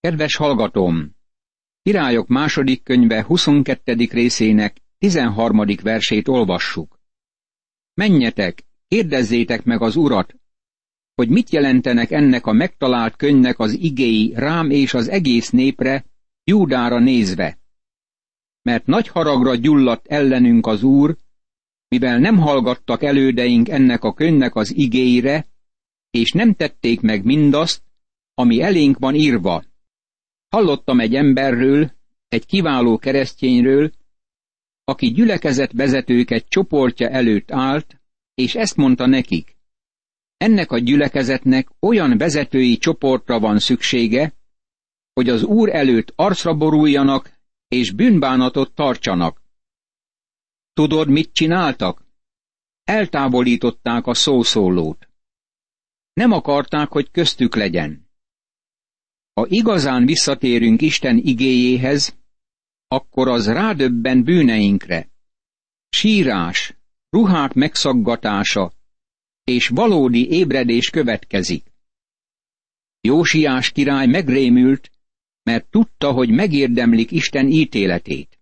Kedves hallgatóm! Királyok második könyve 22. részének 13. versét olvassuk. Menjetek, kérdezzétek meg az urat, hogy mit jelentenek ennek a megtalált könyvnek az igéi rám és az egész népre, Júdára nézve. Mert nagy haragra gyulladt ellenünk az úr, mivel nem hallgattak elődeink ennek a könyvnek az igéire, és nem tették meg mindazt, ami elénk van írva. Hallottam egy emberről, egy kiváló keresztényről, aki gyülekezet vezetőket csoportja előtt állt, és ezt mondta nekik. Ennek a gyülekezetnek olyan vezetői csoportra van szüksége, hogy az Úr előtt arcra boruljanak, és bűnbánatot tartsanak. Tudod, mit csináltak? Eltávolították a szószólót. Nem akarták, hogy köztük legyen. Ha igazán visszatérünk Isten igéjéhez, akkor az rádöbben bűneinkre. Sírás, ruhák megszaggatása és valódi ébredés következik. Jósiás király megrémült, mert tudta, hogy megérdemlik Isten ítéletét.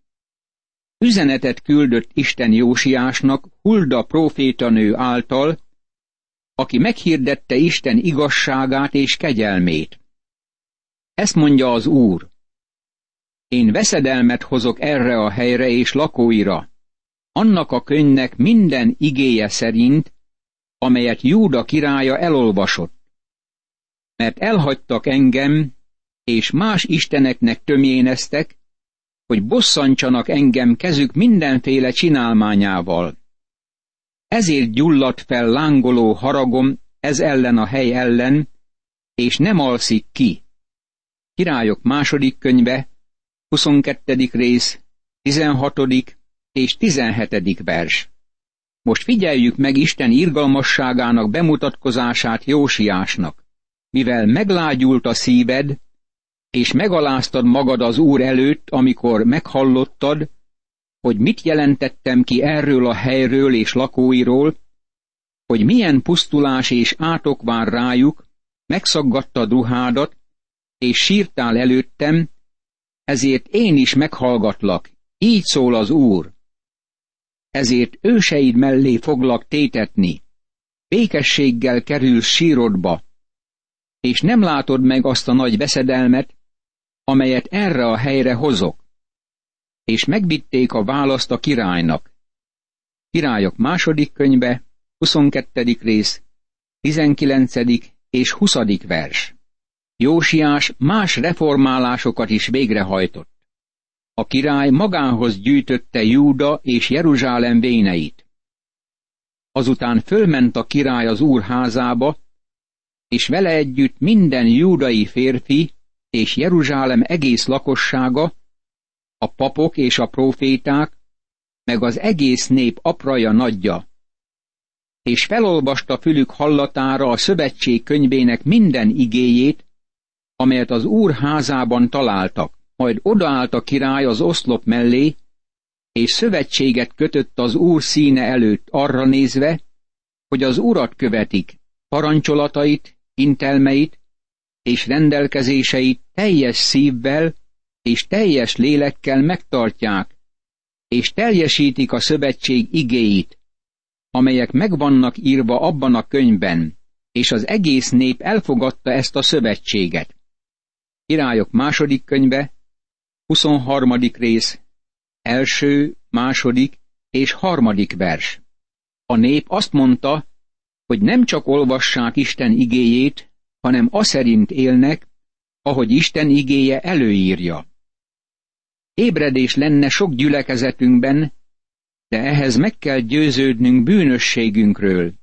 Üzenetet küldött Isten Jósiásnak Hulda profétanő által, aki meghirdette Isten igazságát és kegyelmét. Ezt mondja az Úr. Én veszedelmet hozok erre a helyre és lakóira, annak a könyvnek minden igéje szerint, amelyet Júda királya elolvasott. Mert elhagytak engem, és más isteneknek tömjéneztek, hogy bosszantsanak engem kezük mindenféle csinálmányával. Ezért gyulladt fel lángoló haragom ez ellen a hely ellen, és nem alszik ki. Királyok második könyve, 22. rész, 16. és 17. vers. Most figyeljük meg Isten irgalmasságának bemutatkozását Jósiásnak, mivel meglágyult a szíved, és megaláztad magad az Úr előtt, amikor meghallottad, hogy mit jelentettem ki erről a helyről és lakóiról, hogy milyen pusztulás és átok vár rájuk, megszaggatta ruhádat, és sírtál előttem, ezért én is meghallgatlak, így szól az Úr. Ezért őseid mellé foglak tétetni, békességgel kerülsz sírodba, és nem látod meg azt a nagy veszedelmet, amelyet erre a helyre hozok. És megvitték a választ a királynak. Királyok második könyve, 22. rész, 19. és 20. vers. Jósiás más reformálásokat is végrehajtott. A király magához gyűjtötte Júda és Jeruzsálem véneit. Azután fölment a király az úr házába, és vele együtt minden júdai férfi és Jeruzsálem egész lakossága, a papok és a proféták, meg az egész nép apraja nagyja, és felolvasta fülük hallatára a szövetség könyvének minden igéjét, amelyet az úr házában találtak. Majd odaállt a király az oszlop mellé, és szövetséget kötött az úr színe előtt arra nézve, hogy az urat követik, parancsolatait, intelmeit és rendelkezéseit teljes szívvel és teljes lélekkel megtartják, és teljesítik a szövetség igéit, amelyek megvannak írva abban a könyvben, és az egész nép elfogadta ezt a szövetséget. Királyok második könyve, 23. rész, első, második és harmadik vers. A nép azt mondta, hogy nem csak olvassák Isten igéjét, hanem aszerint élnek, ahogy Isten igéje előírja. Ébredés lenne sok gyülekezetünkben, de ehhez meg kell győződnünk bűnösségünkről,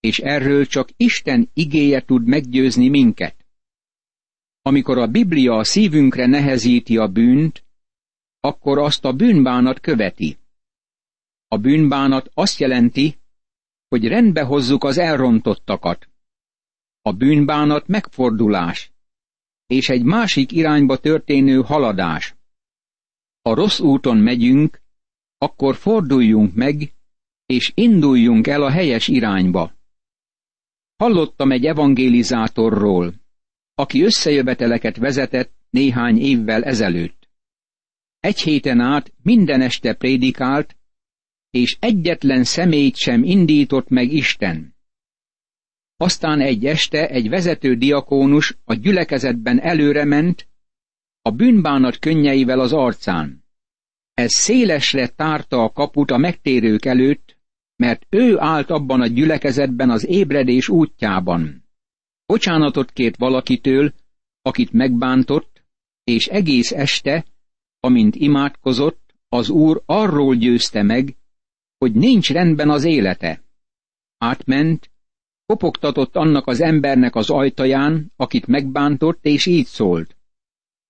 és erről csak Isten igéje tud meggyőzni minket. Amikor a Biblia a szívünkre nehezíti a bűnt, akkor azt a bűnbánat követi. A bűnbánat azt jelenti, hogy rendbe hozzuk az elrontottakat. A bűnbánat megfordulás, és egy másik irányba történő haladás. Ha rossz úton megyünk, akkor forduljunk meg, és induljunk el a helyes irányba. Hallottam egy evangélizátorról, aki összejöveteleket vezetett néhány évvel ezelőtt. Egy héten át minden este prédikált, és egyetlen személyt sem indított meg Isten. Aztán egy este egy vezető diakónus a gyülekezetben előre ment, a bűnbánat könnyeivel az arcán. Ez szélesre tárta a kaput a megtérők előtt, mert ő állt abban a gyülekezetben az ébredés útjában. Bocsánatot kért valakitől, akit megbántott, és egész este, amint imádkozott, az úr arról győzte meg, hogy nincs rendben az élete. Átment, kopogtatott annak az embernek az ajtaján, akit megbántott, és így szólt.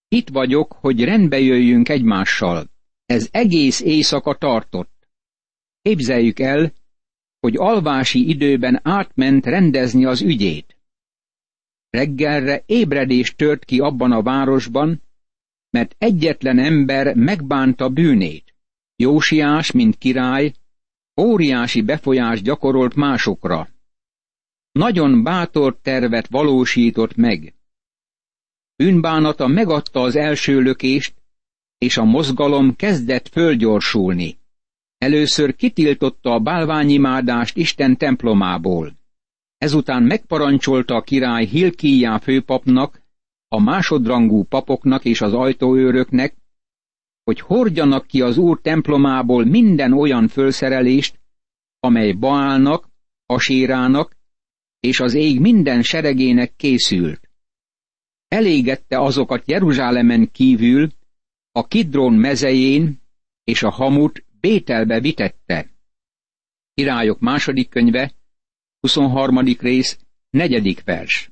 Itt vagyok, hogy rendbe jöjjünk egymással. Ez egész éjszaka tartott. Képzeljük el, hogy alvási időben átment rendezni az ügyét. Reggelre ébredés tört ki abban a városban, mert egyetlen ember megbánta bűnét. Jósiás, mint király, óriási befolyás gyakorolt másokra. Nagyon bátor tervet valósított meg. Bűnbánata megadta az első lökést, és a mozgalom kezdett fölgyorsulni. Először kitiltotta a bálványimádást Isten templomából. Ezután megparancsolta a király Hilkíjá főpapnak, a másodrangú papoknak és az ajtóőröknek, hogy hordjanak ki az úr templomából minden olyan fölszerelést, amely Baálnak, Asérának és az ég minden seregének készült. Elégette azokat Jeruzsálemen kívül, a Kidron mezején és a Hamut Bételbe vitette. Királyok második könyve, 23. rész, negyedik vers.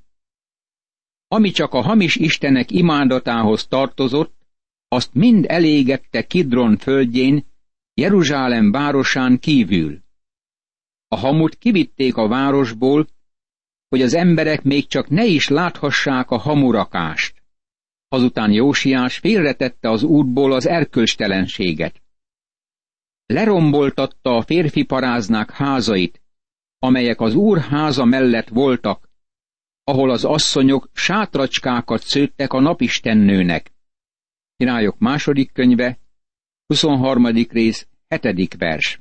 Ami csak a hamis istenek imádatához tartozott, azt mind elégette Kidron földjén, Jeruzsálem városán kívül. A hamut kivitték a városból, hogy az emberek még csak ne is láthassák a hamurakást. Azután Jósiás félretette az útból az erkölcstelenséget. Leromboltatta a férfi paráznák házait, amelyek az úr háza mellett voltak, ahol az asszonyok sátracskákat szőttek a napistennőnek. Királyok második könyve, 23. rész, 7. vers.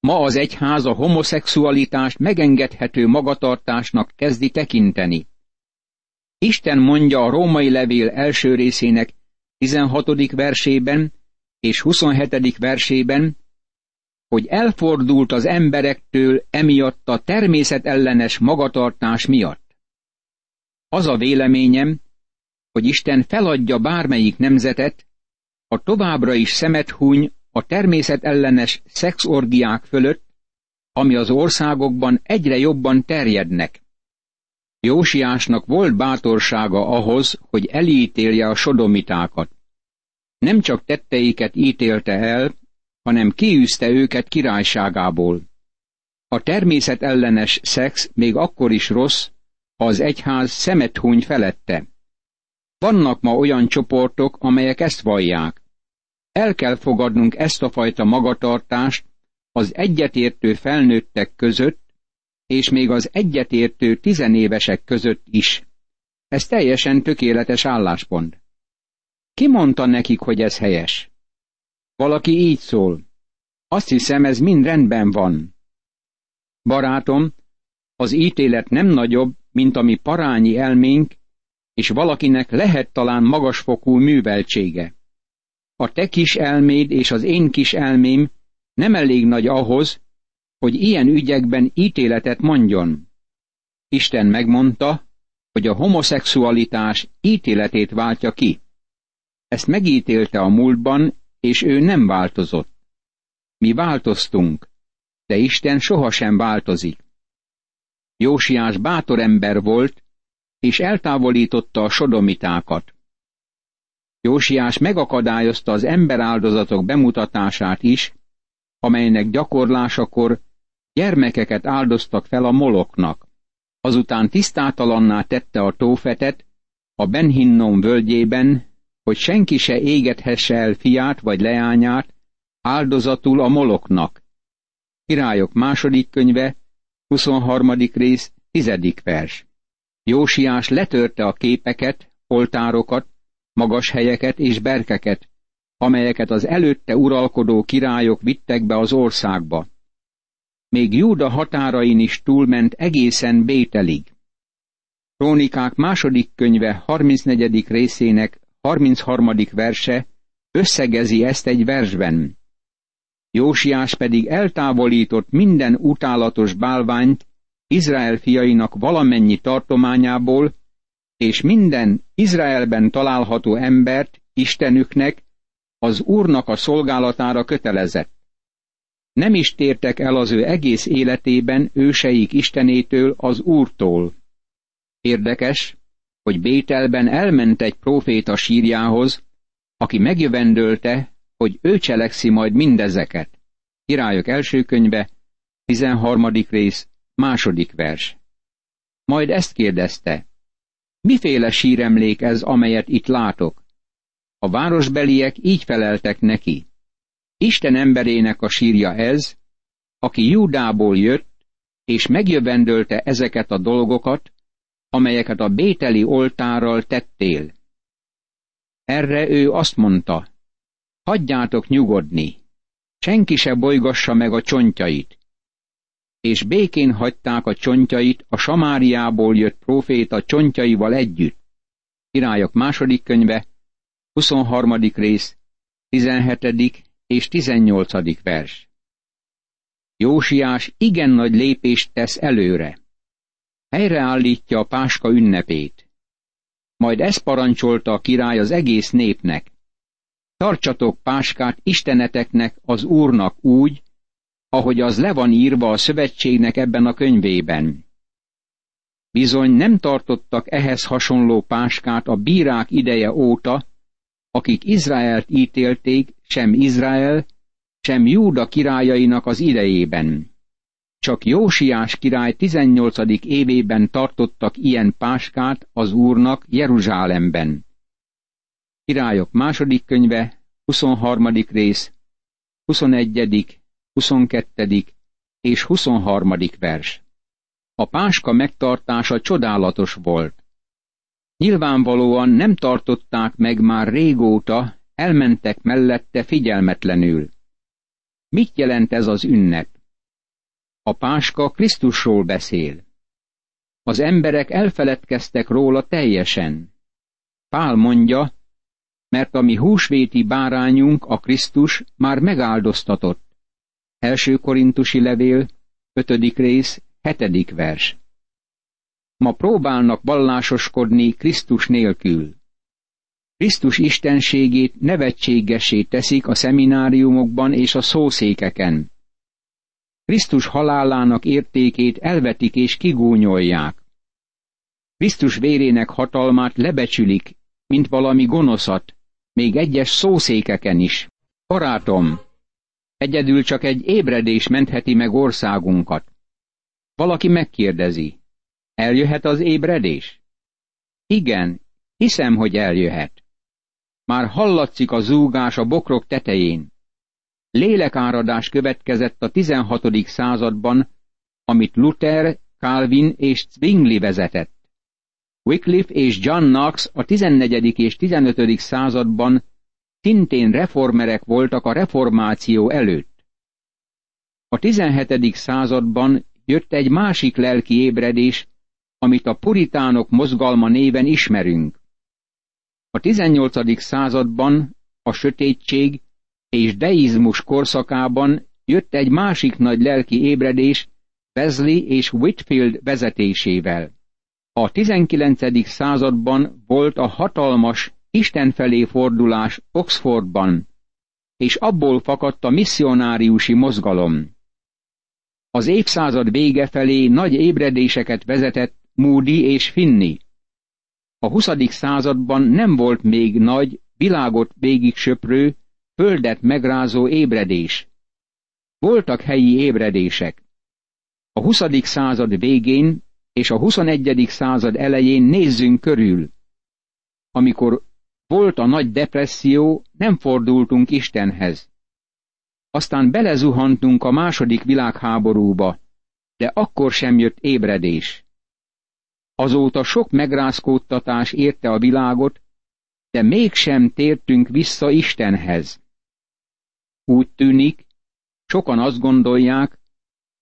Ma az egyház a homoszexualitást megengedhető magatartásnak kezdi tekinteni. Isten mondja a római levél első részének 16. versében és 27. versében, hogy elfordult az emberektől emiatt a természetellenes magatartás miatt. Az a véleményem, hogy Isten feladja bármelyik nemzetet, a továbbra is szemet húny a természetellenes szexorgiák fölött, ami az országokban egyre jobban terjednek. Jósiásnak volt bátorsága ahhoz, hogy elítélje a sodomitákat. Nem csak tetteiket ítélte el, hanem kiűzte őket királyságából. A természetellenes szex még akkor is rossz, ha az egyház szemet húny felette. Vannak ma olyan csoportok, amelyek ezt vallják. El kell fogadnunk ezt a fajta magatartást az egyetértő felnőttek között, és még az egyetértő tizenévesek között is. Ez teljesen tökéletes álláspont. Ki mondta nekik, hogy ez helyes? Valaki így szól. Azt hiszem, ez mind rendben van. Barátom, az ítélet nem nagyobb, mint ami parányi elménk, és valakinek lehet talán magasfokú műveltsége. A te kis elméd és az én kis elmém nem elég nagy ahhoz, hogy ilyen ügyekben ítéletet mondjon. Isten megmondta, hogy a homoszexualitás ítéletét váltja ki. Ezt megítélte a múltban, és ő nem változott. Mi változtunk, de Isten sohasem változik. Jósiás bátor ember volt, és eltávolította a sodomitákat. Jósiás megakadályozta az emberáldozatok bemutatását is, amelynek gyakorlásakor gyermekeket áldoztak fel a moloknak. Azután tisztátalanná tette a tófetet a Benhinnom völgyében, hogy senki se égethesse el fiát vagy leányát áldozatul a moloknak. Királyok második könyve, 23. rész, 10. vers. Jósiás letörte a képeket, oltárokat, magas helyeket és berkeket, amelyeket az előtte uralkodó királyok vittek be az országba. Még Júda határain is túlment egészen Bételig. Krónikák második könyve 34. részének 33. verse összegezi ezt egy versben. Jósiás pedig eltávolított minden utálatos bálványt Izrael fiainak valamennyi tartományából, és minden Izraelben található embert Istenüknek, az Úrnak a szolgálatára kötelezett. Nem is tértek el az ő egész életében őseik Istenétől, az Úrtól. Érdekes, hogy Bételben elment egy próféta sírjához, aki megjövendölte, hogy ő cselekszi majd mindezeket. Királyok első könyve, 13. rész, második vers. Majd ezt kérdezte, miféle síremlék ez, amelyet itt látok? A városbeliek így feleltek neki. Isten emberének a sírja ez, aki Júdából jött, és megjövendölte ezeket a dolgokat, amelyeket a bételi oltárral tettél. Erre ő azt mondta, hagyjátok nyugodni, senki se bolygassa meg a csontjait. És békén hagyták a csontjait a Samáriából jött próféta csontjaival együtt. Királyok második könyve, 23. rész, 17. és 18. vers. Jósiás igen nagy lépést tesz előre. Helyreállítja a páska ünnepét. Majd ezt parancsolta a király az egész népnek. Tartsatok páskát isteneteknek, az Úrnak úgy, ahogy az le van írva a szövetségnek ebben a könyvében. Bizony nem tartottak ehhez hasonló páskát a bírák ideje óta, akik Izraelt ítélték, sem Izrael, sem Júda királyainak az idejében. Csak Jósiás király 18. évében tartottak ilyen páskát az Úrnak Jeruzsálemben. Királyok második könyve, 23. rész, 21., 22. és 23. vers. A páska megtartása csodálatos volt. Nyilvánvalóan nem tartották meg már régóta, elmentek mellette figyelmetlenül. Mit jelent ez az ünnep? A páska Krisztusról beszél. Az emberek elfeledkeztek róla teljesen. Pál mondja, mert a mi húsvéti bárányunk, a Krisztus már megáldoztatott. Első korintusi levél, ötödik rész, hetedik vers. Ma próbálnak vallásoskodni Krisztus nélkül. Krisztus istenségét nevetségesé teszik a szemináriumokban és a szószékeken. Krisztus halálának értékét elvetik és kigúnyolják. Krisztus vérének hatalmát lebecsülik, mint valami gonoszat, még egyes szószékeken is. Barátom, egyedül csak egy ébredés mentheti meg országunkat. Valaki megkérdezi, eljöhet az ébredés? Igen, hiszem, hogy eljöhet. Már hallatszik a zúgás a bokrok tetején. Lélekáradás következett a 16. században, amit Luther, Calvin és Zwingli vezetett. Wycliffe és John Knox a 14. és 15. században szintén reformerek voltak a reformáció előtt. A 17. században jött egy másik lelki ébredés, amit a puritánok mozgalma néven ismerünk. A 18. században a sötétség és deizmus korszakában jött egy másik nagy lelki ébredés Wesley és Whitfield vezetésével. A 19. században volt a hatalmas Isten felé fordulás Oxfordban, és abból fakadt a misszionáriusi mozgalom. Az évszázad vége felé nagy ébredéseket vezetett Moody és Finney. A 20. században nem volt még nagy, világot végig söprő, földet megrázó ébredés. Voltak helyi ébredések. A 20. század végén és a 21. század elején nézzünk körül. Amikor volt a nagy depresszió, nem fordultunk Istenhez. Aztán belezuhantunk a második világháborúba, de akkor sem jött ébredés. Azóta sok megrázkódtatás érte a világot, de mégsem tértünk vissza Istenhez. Úgy tűnik, sokan azt gondolják,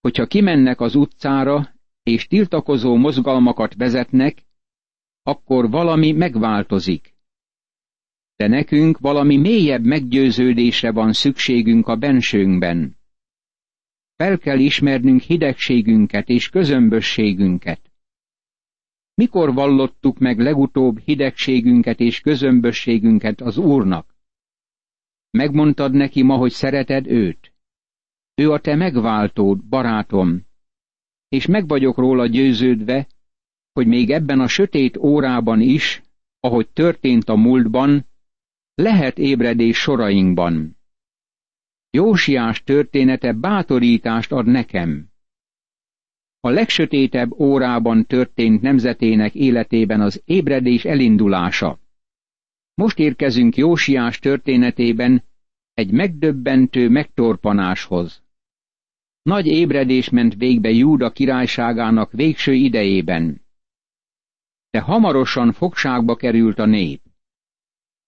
hogyha kimennek az utcára, és tiltakozó mozgalmakat vezetnek, akkor valami megváltozik. De nekünk valami mélyebb meggyőződésre van szükségünk a bensőnkben. Fel kell ismernünk hidegségünket és közömbösségünket. Mikor vallottuk meg legutóbb hidegségünket és közömbösségünket az Úrnak? Megmondtad neki ma, hogy szereted őt? Ő a te megváltód, barátom, és meg vagyok róla győződve, hogy még ebben a sötét órában is, ahogy történt a múltban, lehet ébredés sorainkban. Jósiás története bátorítást ad nekem. A legsötétebb órában történt nemzetének életében az ébredés elindulása. Most érkezünk Jósiás történetében egy megdöbbentő megtorpanáshoz. Nagy ébredés ment végbe Júda királyságának végső idejében. De hamarosan fogságba került a nép.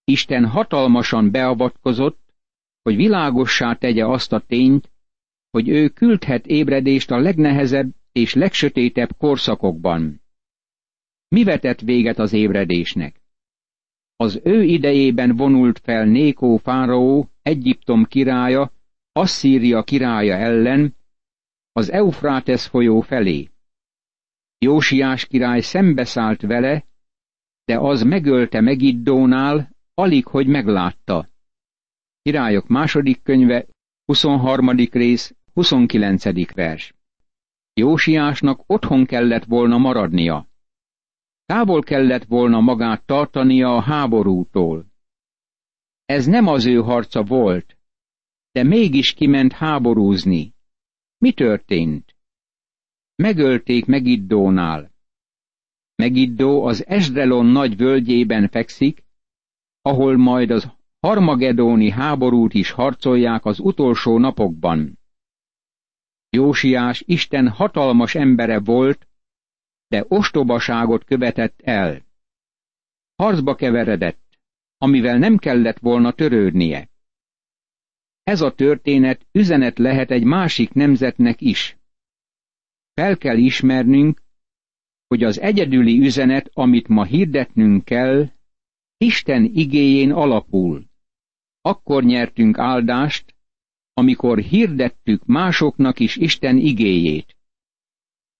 Isten hatalmasan beavatkozott, hogy világossá tegye azt a tényt, hogy ő küldhet ébredést a legnehezebb és legsötétebb korszakokban. Mi vetett véget az ébredésnek? Az ő idejében vonult fel Nékó fáraó, Egyiptom királya, Asszíria királya ellen, az Eufrátesz folyó felé. Jósiás király szembeszállt vele, de az megölte Megiddónál, alig, hogy meglátta. Királyok második könyve, 23. rész, 29. vers. Jósiásnak otthon kellett volna maradnia. Távol kellett volna magát tartania a háborútól. Ez nem az ő harca volt, de mégis kiment háborúzni. Mi történt? Megölték Megiddónál. Megiddó az Esdrelon nagy völgyében fekszik, ahol majd az Harmagedóni háborút is harcolják az utolsó napokban. Jósiás Isten hatalmas embere volt, de ostobaságot követett el. Harcba keveredett, amivel nem kellett volna törődnie. Ez a történet üzenet lehet egy másik nemzetnek is. Fel kell ismernünk, hogy az egyedüli üzenet, amit ma hirdetnünk kell, Isten igéjén alapul. Akkor nyertünk áldást, amikor hirdettük másoknak is Isten igéjét.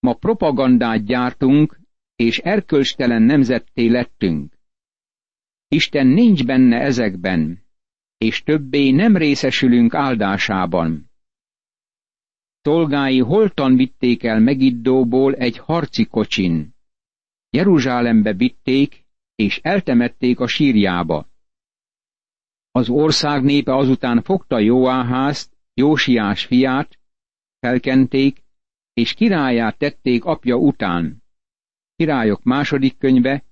Ma propagandát gyártunk, és erkölcstelen nemzetté lettünk. Isten nincs benne ezekben, és többé nem részesülünk áldásában. Tolgái holtan vitték el Megiddóból egy harci kocsin. Jeruzsálembe vitték, és eltemették a sírjába. Az ország népe azután fogta Jóáházt, Jósiás fiát, felkenték, és királyát tették apja után. Királyok második könyve,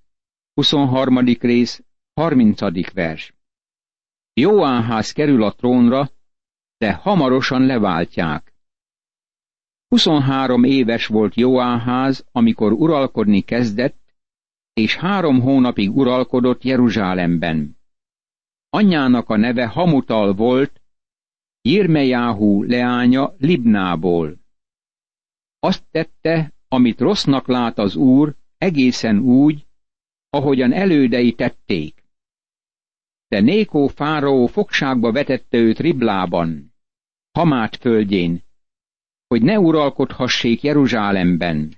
23. rész, 30. vers. Jóáház kerül a trónra, de hamarosan leváltják. 23 éves volt Jóáház, amikor uralkodni kezdett, és három hónapig uralkodott Jeruzsálemben. Anyjának a neve Hamutal volt, Jirmejáhú leánya Libnából. Azt tette, amit rossznak lát az úr, egészen úgy, ahogyan elődei tették. De Nékó fáraó fogságba vetette őt Riblában, Hamát földjén, hogy ne uralkodhassék Jeruzsálemben.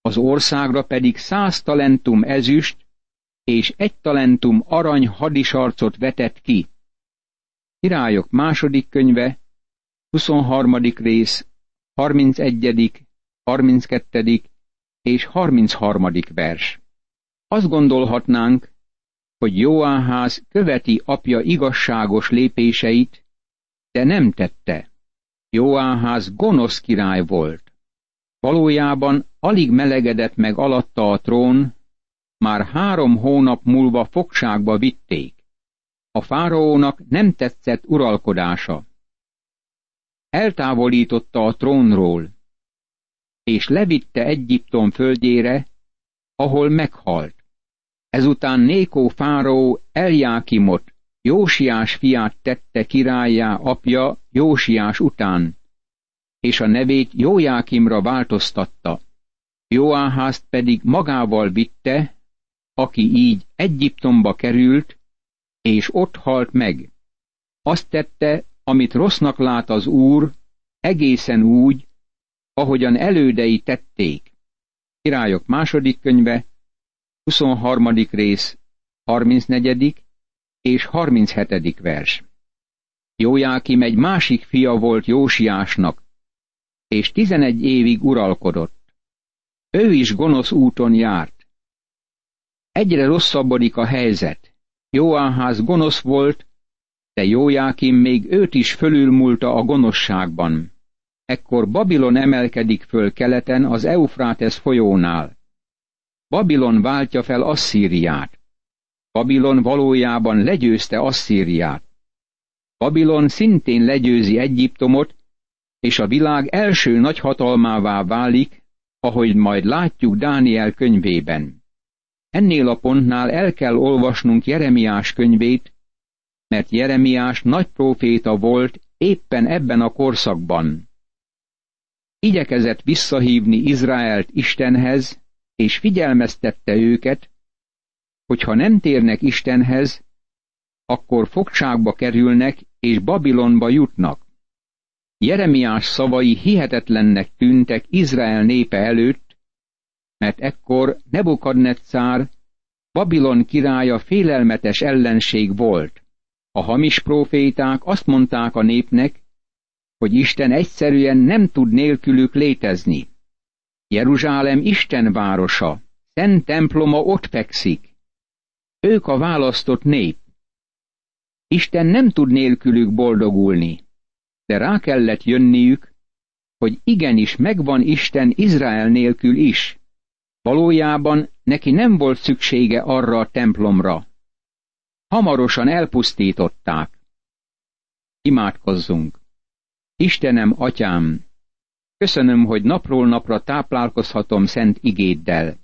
Az országra pedig száz talentum ezüst és egy talentum arany hadisarcot vetett ki. Királyok második könyve, 23. rész, 31., 32. és 33. vers. Azt gondolhatnánk, hogy Jóáház követi apja igazságos lépéseit, de nem tette. Jóáház gonosz király volt. Valójában alig melegedett meg alatta a trón, már három hónap múlva fogságba vitték. A fáraónak nem tetszett uralkodása. Eltávolította a trónról, és levitte Egyiptom földjére, ahol meghalt. Ezután Nékó fáró Eljákimot, Jósiás fiát tette királyá apja Jósiás után, és a nevét Jójákimra változtatta. Jóáházt pedig magával vitte, aki így Egyiptomba került, és ott halt meg. Azt tette, amit rossznak lát az Úr, egészen úgy, ahogyan elődei tették. Királyok második könyve, 23. rész, 34. és 37. vers. Jójákim egy másik fia volt Jósiásnak, és tizenegy évig uralkodott. Ő is gonosz úton járt. Egyre rosszabbodik a helyzet. Jóáház gonosz volt, de Jójákim még őt is fölülmúlta a gonoszságban. Ekkor Babilon emelkedik föl keleten az Eufrátesz folyónál. Babilon váltja fel Asszíriát. Babilon valójában legyőzte Asszíriát. Babilon szintén legyőzi Egyiptomot, és a világ első nagyhatalmává válik, ahogy majd látjuk Dániel könyvében. Ennél a pontnál el kell olvasnunk Jeremiás könyvét, mert Jeremiás nagy próféta volt éppen ebben a korszakban. Igyekezett visszahívni Izraelt Istenhez, és figyelmeztette őket, hogy ha nem térnek Istenhez, akkor fogságba kerülnek és Babilonba jutnak. Jeremiás szavai hihetetlennek tűntek Izrael népe előtt, mert ekkor Nebukadnetszár, Babilon királya félelmetes ellenség volt. A hamis proféták azt mondták a népnek, hogy Isten egyszerűen nem tud nélkülük létezni. Jeruzsálem Isten városa, szent temploma ott fekszik. Ők a választott nép. Isten nem tud nélkülük boldogulni de rá kellett jönniük, hogy igenis megvan Isten Izrael nélkül is. Valójában neki nem volt szüksége arra a templomra. Hamarosan elpusztították. Imádkozzunk! Istenem, atyám, köszönöm, hogy napról napra táplálkozhatom szent igéddel.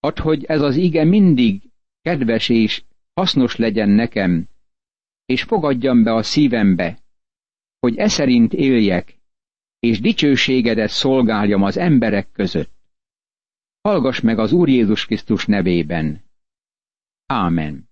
Add, hogy ez az ige mindig kedves és hasznos legyen nekem, és fogadjam be a szívembe, hogy e szerint éljek, és dicsőségedet szolgáljam az emberek között. Hallgass meg az Úr Jézus Krisztus nevében. Ámen.